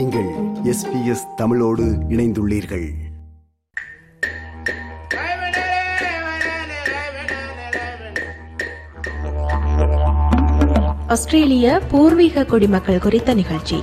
நீங்கள் எஸ் தமிழோடு இணைந்துள்ளீர்கள். ஆஸ்திரேலிய பூர்வீக குடிமக்கள் குறித்த நிகழ்ச்சி.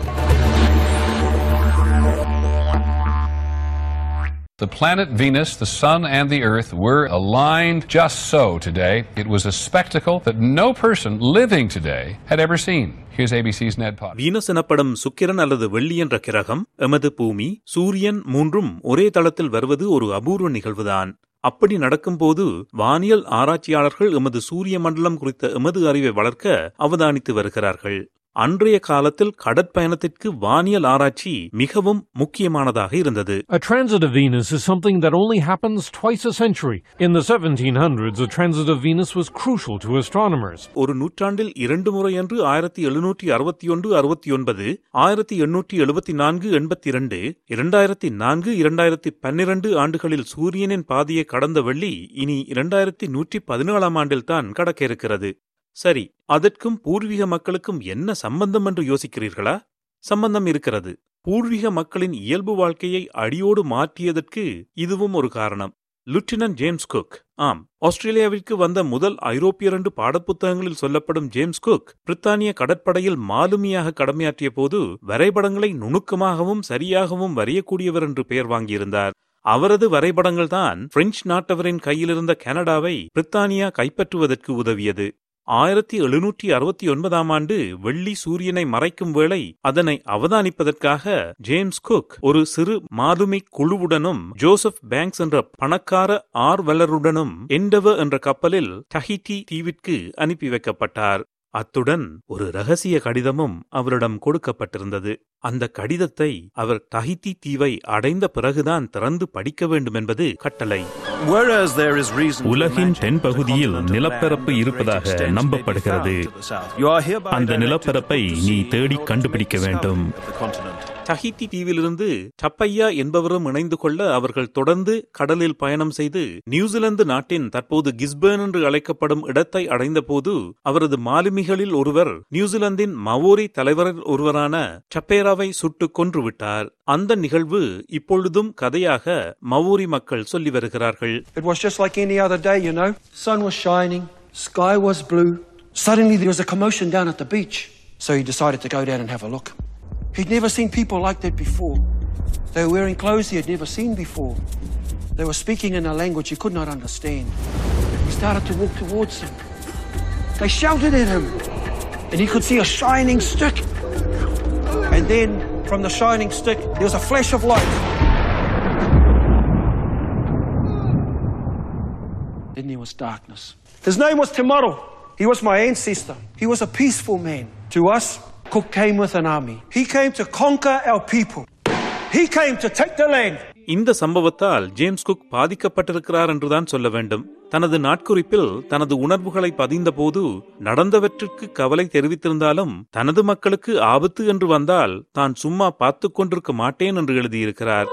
The planet Venus, the Sun, and the Earth were aligned just so today. It was a spectacle that no person living today had ever seen. Here's ABC's Ned Pot. Venus எனப்படும் சுக்கிரன் அல்லது வெள்ளி என்ற கிரகம் எமது பூமி சூரியன் மூன்றும் ஒரே தளத்தில் வருவது ஒரு அபூர்வ நிகழ்வுதான் அப்படி நடக்கும்போது வானியல் ஆராய்ச்சியாளர்கள் எமது சூரிய மண்டலம் குறித்த எமது அறிவை வளர்க்க அவதானித்து வருகிறார்கள் அன்றைய காலத்தில் கடற்பயணத்திற்கு வானியல் ஆராய்ச்சி மிகவும் முக்கியமானதாக இருந்தது A transit of Venus is something that only happens twice a century. In the 1700s, a transit of Venus was crucial to astronomers. ஒரு நூற்றாண்டில் இரண்டு முறை என்று ஆயிரத்தி எழுநூற்றி அறுபத்தி ஒன்று அறுபத்தி ஒன்பது ஆயிரத்தி எண்ணூற்றி எழுபத்தி நான்கு எண்பத்தி இரண்டு இரண்டாயிரத்தி நான்கு இரண்டாயிரத்தி பன்னிரண்டு ஆண்டுகளில் சூரியனின் பாதையை கடந்த வெள்ளி இனி இரண்டாயிரத்தி நூற்றி பதினேழாம் ஆண்டில் தான் கடக்க இருக்கிறது சரி அதற்கும் பூர்வீக மக்களுக்கும் என்ன சம்பந்தம் என்று யோசிக்கிறீர்களா? சம்பந்தம் இருக்கிறது. பூர்வீக மக்களின் இயல்பு வாழ்க்கையை அடியோடு மாற்றியதற்கு இதுவும் ஒரு காரணம். லுட்டினன்ட் ஜேம்ஸ் குக் ஆம் ஆஸ்திரேலியாவிற்கு வந்த முதல் ஐரோப்பியர் என்று பாடப்புத்தகங்களில் சொல்லப்படும் ஜேம்ஸ் குக் பிரித்தானிய கடற்படையில் மாலுமியாக கடமையாற்றிய போது வரைபடங்களை நுணுக்கமாகவும் சரியாகவும் வரையக்கூடியவர் என்று பெயர் வாங்கியிருந்தார். அவரது வரைபடங்கள் தான் பிரெஞ்சு நாட்டவரின் கையிலிருந்த கனடாவை பிரித்தானியா கைப்பற்றுவதற்கு உதவியது. ஆயிரத்தி எழுநூற்றி அறுபத்தி ஒன்பதாம் ஆண்டு வெள்ளி சூரியனை மறைக்கும் வேளை அதனை அவதானிப்பதற்காக ஜேம்ஸ் குக் ஒரு சிறு மாதுமி குழுவுடனும் ஜோசப் பேங்க்ஸ் என்ற பணக்கார ஆர்வலருடனும் எண்டவ என்ற கப்பலில் டஹிட்டி தீவிற்கு அனுப்பி வைக்கப்பட்டார். அத்துடன் ஒரு ரகசிய கடிதமும் அவரிடம் கொடுக்கப்பட்டிருந்தது. அந்த கடிதத்தை அவர் டஹித்தி தீவை அடைந்த பிறகுதான் திறந்து படிக்க வேண்டும் என்பது கட்டளை உலகின் தென்பகுதியில் நிலப்பரப்பு இருப்பதாக நம்பப்படுகிறது. அந்த நிலப்பரப்பை நீ தேடி கண்டுபிடிக்க வேண்டும். டஹித்தி தீவிலிருந்து டப்பையா என்பவரும் இணைந்து கொள்ள அவர்கள் தொடர்ந்து கடலில் பயணம் செய்து நியூசிலாந்து நாட்டின் தற்போது கிஸ்பேர்ன் என்று அழைக்கப்படும் இடத்தை அடைந்தபோது அவரது மாலுமிகளில் ஒருவர் நியூசிலாந்தின் மவோரி தலைவரில் ஒருவரான டப்பேராவை சுட்டுக் கொன்றுவிட்டார் அந்த நிகழ்வு இப்பொழுதும் கதையாக மவோரி மக்கள் சொல்லி வருகிறார்கள் It was just like any other day, you know. Sun was shining, sky was blue. Suddenly there was a commotion down at the beach. So he decided to go down and have a look. He'd never seen people like that before. They were wearing clothes he had never seen before. They were speaking in a language he could not understand. He started to walk towards them. They shouted at him, and he could see a shining stick. And then from the shining stick, there was a flash of light. Then there was darkness. His name was Tomorrow. He was my ancestor. He was a peaceful man. To us, Cook came with an army. He came to conquer our people. He came to take the land. இந்த சம்பவத்தால் James cook பாதிக்கப்பட்டிருக்கிறார் என்றுதான் சொல்ல வேண்டும் தனது நாட்குறிப்பில் தனது உணர்வுகளை பதிந்தபோது நடந்தவற்றிற்கு கவலை தெரிவித்திருந்தாலும் தனது மக்களுக்கு ஆபத்து என்று வந்தால் தான் சும்மா பார்த்து கொண்டிருக்க மாட்டேன் என்று எழுதியிருக்கிறார்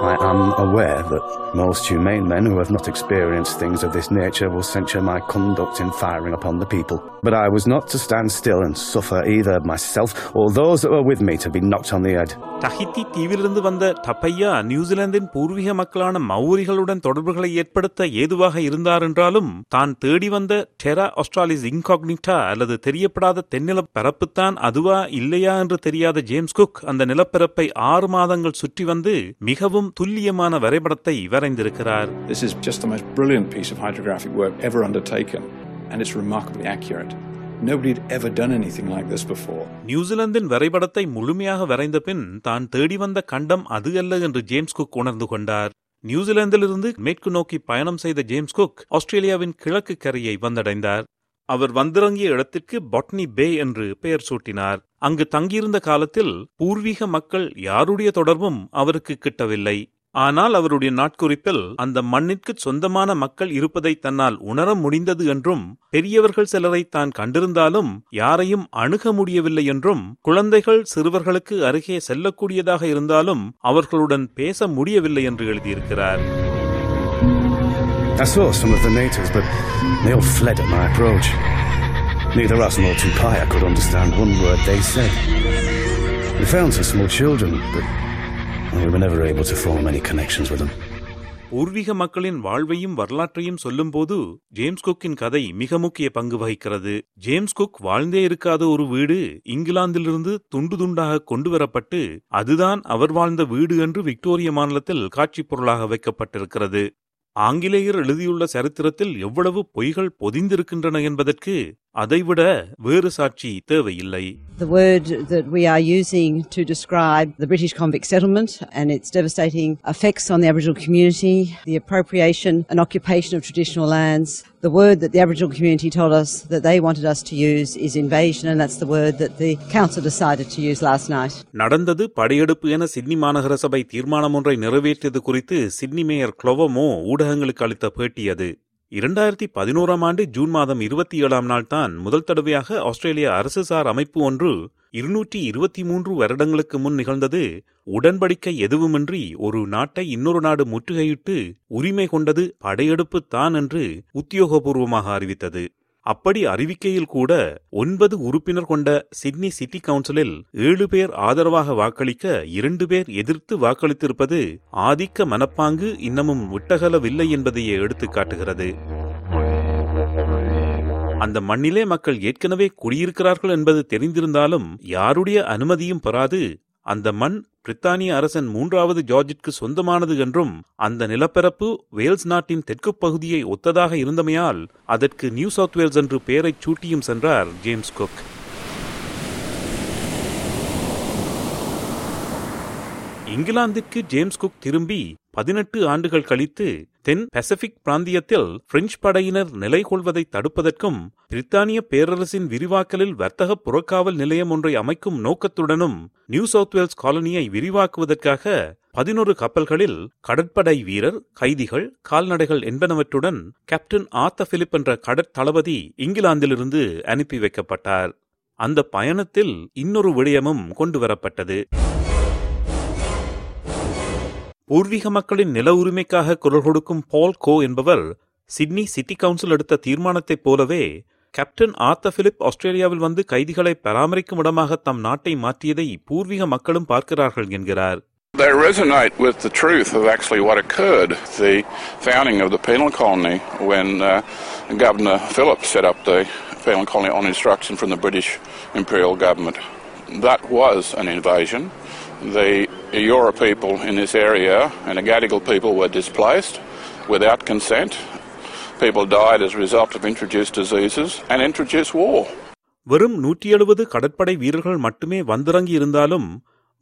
I am aware that most humane men who have not experienced things of this nature will censure my conduct in firing upon the people. But I was not to stand still and suffer either myself or those that were with me to be knocked on the head. டஹித்தி தீவிலிருந்து வந்த டப்பையா நியூசிலாந்தின் பூர்வீக மக்களான மௌரிகளுடன் தொடர்புகளை ஏற்படுத்த ஏதுவாக இருந்தார் என்றாலும் தான் தேடி வந்த டெரா ஆஸ்ட்ராலிஸ் இன்காக்னிட்டா அல்லது தெரியப்படாத தென்னில பரப்புத்தான் அதுவா இல்லையா என்று தெரியாத ஜேம்ஸ் குக் அந்த நிலப்பரப்பை ஆறு மாதங்கள் சுற்றி வந்து மிகவும் துல்லியமான வரைபடத்தை வரைந்திருக்கிறார் This is just the most brilliant piece of hydrographic work ever undertaken, and it's remarkably accurate. Nobody had ever done anything like this before. நியூசிலாந்தின் வரைபடத்தை முழுமையாக வரைந்த பின் தான் தேடி வந்த கண்டம் அது அல்ல என்று ஜேம்ஸ் குக் உணர்ந்து கொண்டார் நியூசிலாந்திலிருந்து மேற்கு நோக்கி பயணம் செய்த ஜேம்ஸ் குக் ஆஸ்திரேலியாவின் கிழக்கு கரையை வந்தடைந்தார் அவர் வந்திறங்கிய இடத்திற்கு பாட்னி பே என்று பெயர் சூட்டினார். அங்கு தங்கியிருந்த காலத்தில் பூர்வீக மக்கள் யாருடைய தொடர்பும் அவருக்கு கிட்டவில்லை. ஆனால் அவருடைய நாட்குறிப்பில் அந்த மண்ணிற்கு சொந்தமான மக்கள் இருப்பதை தன்னால் உணர முடிந்தது என்றும் பெரியவர்கள் சிலரை தான் கண்டிருந்தாலும் யாரையும் அணுக முடியவில்லை என்றும் குழந்தைகள் சிறுவர்களுக்கு அருகே செல்லக்கூடியதாக இருந்தாலும் அவர்களுடன் பேச முடியவில்லை என்று எழுதியிருக்கிறார். I saw some of the natives, but they all fled at my approach. Neither us nor Tupaya could understand one word they said. We found some small children, but we were never able to form any connections with them. பூர்வீக மக்களின் வாழ்வையும் வரலாற்றையும் சொல்லும்போது James குக்கின் கதை மிக முக்கிய பங்கு வகிக்கிறது ஜேம்ஸ் குக் வாழ்ந்தே இருக்காத ஒரு வீடு இங்கிலாந்திலிருந்து துண்டு துண்டாக கொண்டு வரப்பட்டு அதுதான் அவர் வாழ்ந்த வீடு என்று விக்டோரிய மாநிலத்தில் காட்சிப் பொருளாக வைக்கப்பட்டிருக்கிறது ஆங்கிலேயர் எழுதியுள்ள சரித்திரத்தில் எவ்வளவு பொய்கள் பொதிந்திருக்கின்றன என்பதற்கு அதைவிட வேறு சாட்சி தேவையில்லை The word that we are using to describe the British convict settlement and its devastating effects on the Aboriginal community, the appropriation and occupation of traditional lands, the word that the Aboriginal community told us that they wanted us to use is invasion, and that's the word that the council decided to use last night. நடந்தது படையெடுப்பு என Sydney மாநகர சபை தீர்மானம் ஒன்றை நிறைவேற்றியது குறித்து Sydney mayor குளோவமோ ஊடகங்களுக்கு அளித்த பேட்டி அது இரண்டாயிரத்தி பதினோராம் ஆண்டு ஜூன் மாதம் இருபத்தி ஏழாம் நாள் தான் முதல் தடவையாக ஆஸ்திரேலிய அரசுசார் அமைப்பு ஒன்று இருநூற்றி இருபத்தி மூன்று வருடங்களுக்கு முன் நிகழ்ந்தது. உடன்படிக்கை எதுவுமின்றி ஒரு நாட்டை இன்னொரு நாடு முற்றுகையிட்டு உரிமை கொண்டது படையெடுப்பு தான் என்று உத்தியோகபூர்வமாக அறிவித்தது. அப்படி அறிவிக்கையில் கூட ஒன்பது உறுப்பினர் கொண்ட சிட்னி சிட்டி கவுன்சிலில் ஏழு பேர் ஆதரவாக வாக்களிக்க இரண்டு பேர் எதிர்த்து வாக்களித்திருப்பது ஆதிக்க மனப்பாங்கு இன்னமும் விட்டகலவில்லை என்பதையே எடுத்துக் காட்டுகிறது அந்த மண்ணிலே மக்கள் ஏற்கனவே குடியிருக்கிறார்கள் என்பது தெரிந்திருந்தாலும் யாருடைய அனுமதியும் பெறாது. அந்த மண் பிரித்தானிய அரசன் மூன்றாவது ஜார்ஜிற்கு சொந்தமானது என்றும் அந்த நிலப்பரப்பு வேல்ஸ் நாட்டின் தெற்கு பகுதியை ஒத்ததாக இருந்தமையால் அதற்கு நியூ சவுத் வேல்ஸ் என்று பெயரைச் சூட்டியும் சென்றார் ஜேம்ஸ் குக். இங்கிலாந்திற்கு ஜேம்ஸ் குக் திரும்பி பதினெட்டு ஆண்டுகள் கழித்து தென் பசிபிக் பிராந்தியத்தில் பிரெஞ்சு படையினர் நிலை கொள்வதை தடுப்பதற்கும் பிரித்தானிய பேரரசின் விரிவாக்கலில் வர்த்தக புறக்காவல் நிலையம் ஒன்றை அமைக்கும் நோக்கத்துடனும் நியூ சவுத் வேல்ஸ் காலனியை விரிவாக்குவதற்காக பதினொரு கப்பல்களில் கடற்படை வீரர் கைதிகள் கால்நடைகள் என்பனவற்றுடன் கேப்டன் ஆத்த பிலிப் என்ற கடற்தளபதி இங்கிலாந்திலிருந்து அனுப்பி வைக்கப்பட்டார். அந்த பயணத்தில் இன்னொரு விடயமும் கொண்டுவரப்பட்டது. பூர்வீக மக்களின் நில உரிமைக்காக குரல் கொடுக்கும் பால் கோ என்பவர் சிட்னி சிட்டி கவுன்சில் எடுத்த தீர்மானத்தைப் போலவே கேப்டன் ஆர்த்த பிலிப் ஆஸ்திரேலியாவில் வந்து கைதிகளை பராமரிக்கும் இடமாக தம் நாட்டை மாற்றியதை பூர்வீக மக்களும் பார்க்கிறார்கள் என்கிறார் They resonate with the truth of actually what occurred, the founding of the penal colony when uh, Governor Phillip set up the penal colony on instruction from the British Imperial government. That was an invasion. The Eora people in this area and the Gadigal people were displaced without consent. People died as a result of introduced diseases and introduced war. வெறும் நூற்றி எழுபது கடற்படை வீரர்கள் மட்டுமே வந்திறங்கி இருந்தாலும்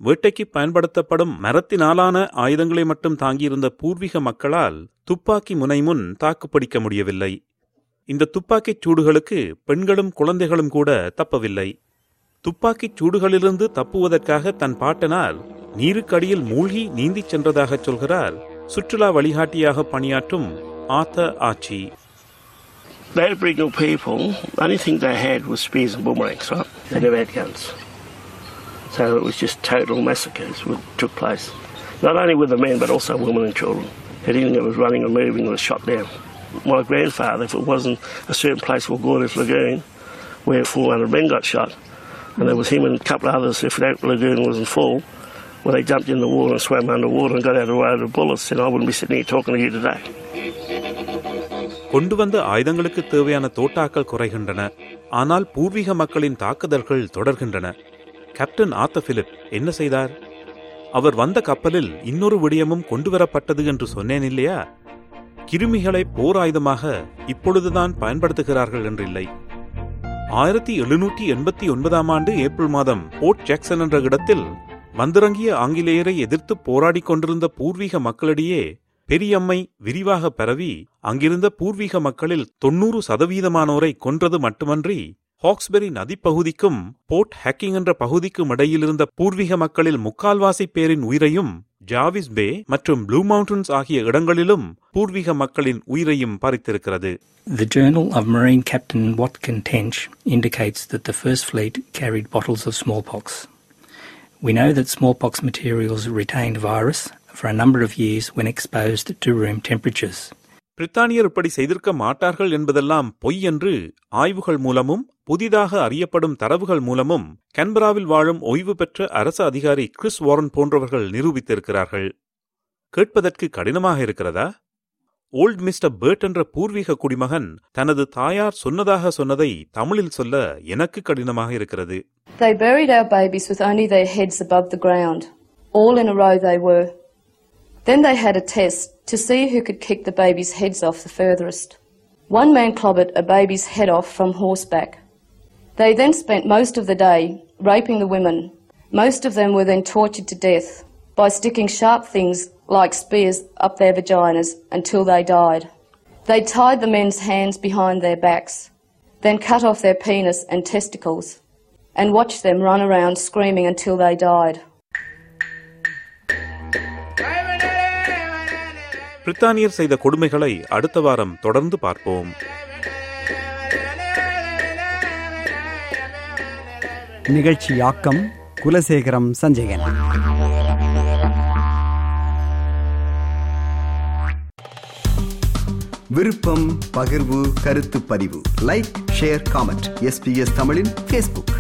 வேட்டைக்கு பயன்படுத்தப்படும் மரத்தினாலான ஆயுதங்களை மட்டும் தாங்கியிருந்த பூர்வீக மக்களால் துப்பாக்கி முனை முன் தாக்குப்பிடிக்க முடியவில்லை இந்த துப்பாக்கிச் சூடுகளுக்கு பெண்களும் குழந்தைகளும் கூட தப்பவில்லை துப்பாக்கிச் சூடுகளிலிருந்து தப்புவதற்காக தன் பாட்டனால் நீருக்கடியில் மூழ்கி நீந்திச் சென்றதாக சொல்கிறார் சுற்றுலா வழிகாட்டியாக பணியாற்றும் ஆத்த ஆச்சி The Aboriginal people, the only thing they had was spears and boomerangs, right? They never had guns. So it was just total massacres that took place. Not only with the men, but also women and children. Anything that was running or moving was shot down. My grandfather, if it wasn't a certain place called Gordon's Lagoon, where 400 men got shot, and there was him and a couple of others, if that lagoon wasn't full, well, they jumped in the water and swam underwater and got out of the way of the bullets, then I wouldn't be sitting here talking to you today. கொண்டு வந்த ஆயுதங்களுக்கு தேவையான தோட்டாக்கள் குறைகின்றன ஆனால் பூர்வீக மக்களின் தாக்குதல்கள் தொடர்கின்றன captain ஆத்த பிலிப் என்ன செய்தார் அவர் வந்த கப்பலில் இன்னொரு விடயமும் கொண்டு வரப்பட்டது என்று சொன்னேன் இல்லையா கிருமிகளை போர் ஆயுதமாக இப்பொழுதுதான் பயன்படுத்துகிறார்கள் என்றில்லை ஆயிரத்தி எழுநூற்றி எண்பத்தி ஒன்பதாம் ஆண்டு ஏப்ரல் மாதம் போர்ட் ஜாக்சன் என்ற இடத்தில் வந்திறங்கிய ஆங்கிலேயரை எதிர்த்து போராடிக் கொண்டிருந்த பூர்வீக மக்களிடையே பெரியம்மை விரிவாக பரவி அங்கிருந்த பூர்வீக மக்களில் தொன்னூறு சதவீதமானோரை கொன்றது மட்டுமன்றி ஹாக்ஸ்பெரி நதிப்பகுதிக்கும் போர்ட் ஹேக்கிங் என்ற பகுதிக்கும் இடையிலிருந்த பூர்வீக மக்களில் முக்கால்வாசி பேரின் உயிரையும் ஜாவிஸ் பே மற்றும் ப்ளூ மவுண்டன்ஸ் ஆகிய இடங்களிலும் பூர்வீக மக்களின் உயிரையும் பறித்திருக்கிறது The Journal of Marine Captain Watkin Tench indicates that the First Fleet carried bottles of smallpox. We know that smallpox materials retained virus for a number of years when exposed to room temperatures. பிரித்தானியர் இப்படி செய்திருக்க மாட்டார்கள் என்பதெல்லாம் பொய் என்று ஆய்வுகள் மூலமும் புதிதாக அறியப்படும் தரவுகள் மூலமும் கன்பராவில் வாழும் ஓய்வு பெற்ற அரசு அதிகாரி கிறிஸ் வாரன் போன்றவர்கள் நிரூபித்திருக்கிறார்கள் கேட்பதற்கு கடினமாக இருக்கிறதா ஓல்ட் மிஸ்டர் பேர்ட் என்ற பூர்வீக குடிமகன் தனது தாயார் சொன்னதாக சொன்னதை தமிழில் சொல்ல எனக்கு கடினமாக இருக்கிறது They buried our babies with only their heads above the ground. All in a row they were. Then they had a test to see who could kick the babies' heads off the furthest. One man clobbered a baby's head off from horseback. They then spent most of the day raping the women. Most of them were then tortured to death by sticking sharp things like spears up their vaginas until they died. They tied the men's hands behind their backs, then cut off their penis and testicles, and watched them run around screaming until they died. பிரித்தானியர் செய்த கொடுமைகளை அடுத்த வாரம் தொடர்ந்து பார்ப்போம் நிகழ்ச்சியாக்கம் குலசேகரம் சஞ்சயன். விருப்பம் பகிர்வு கருத்து பதிவு. லைக் ஷேர் காமெண்ட் எஸ்பிஎஸ் தமிழின் ஃபேஸ்புக்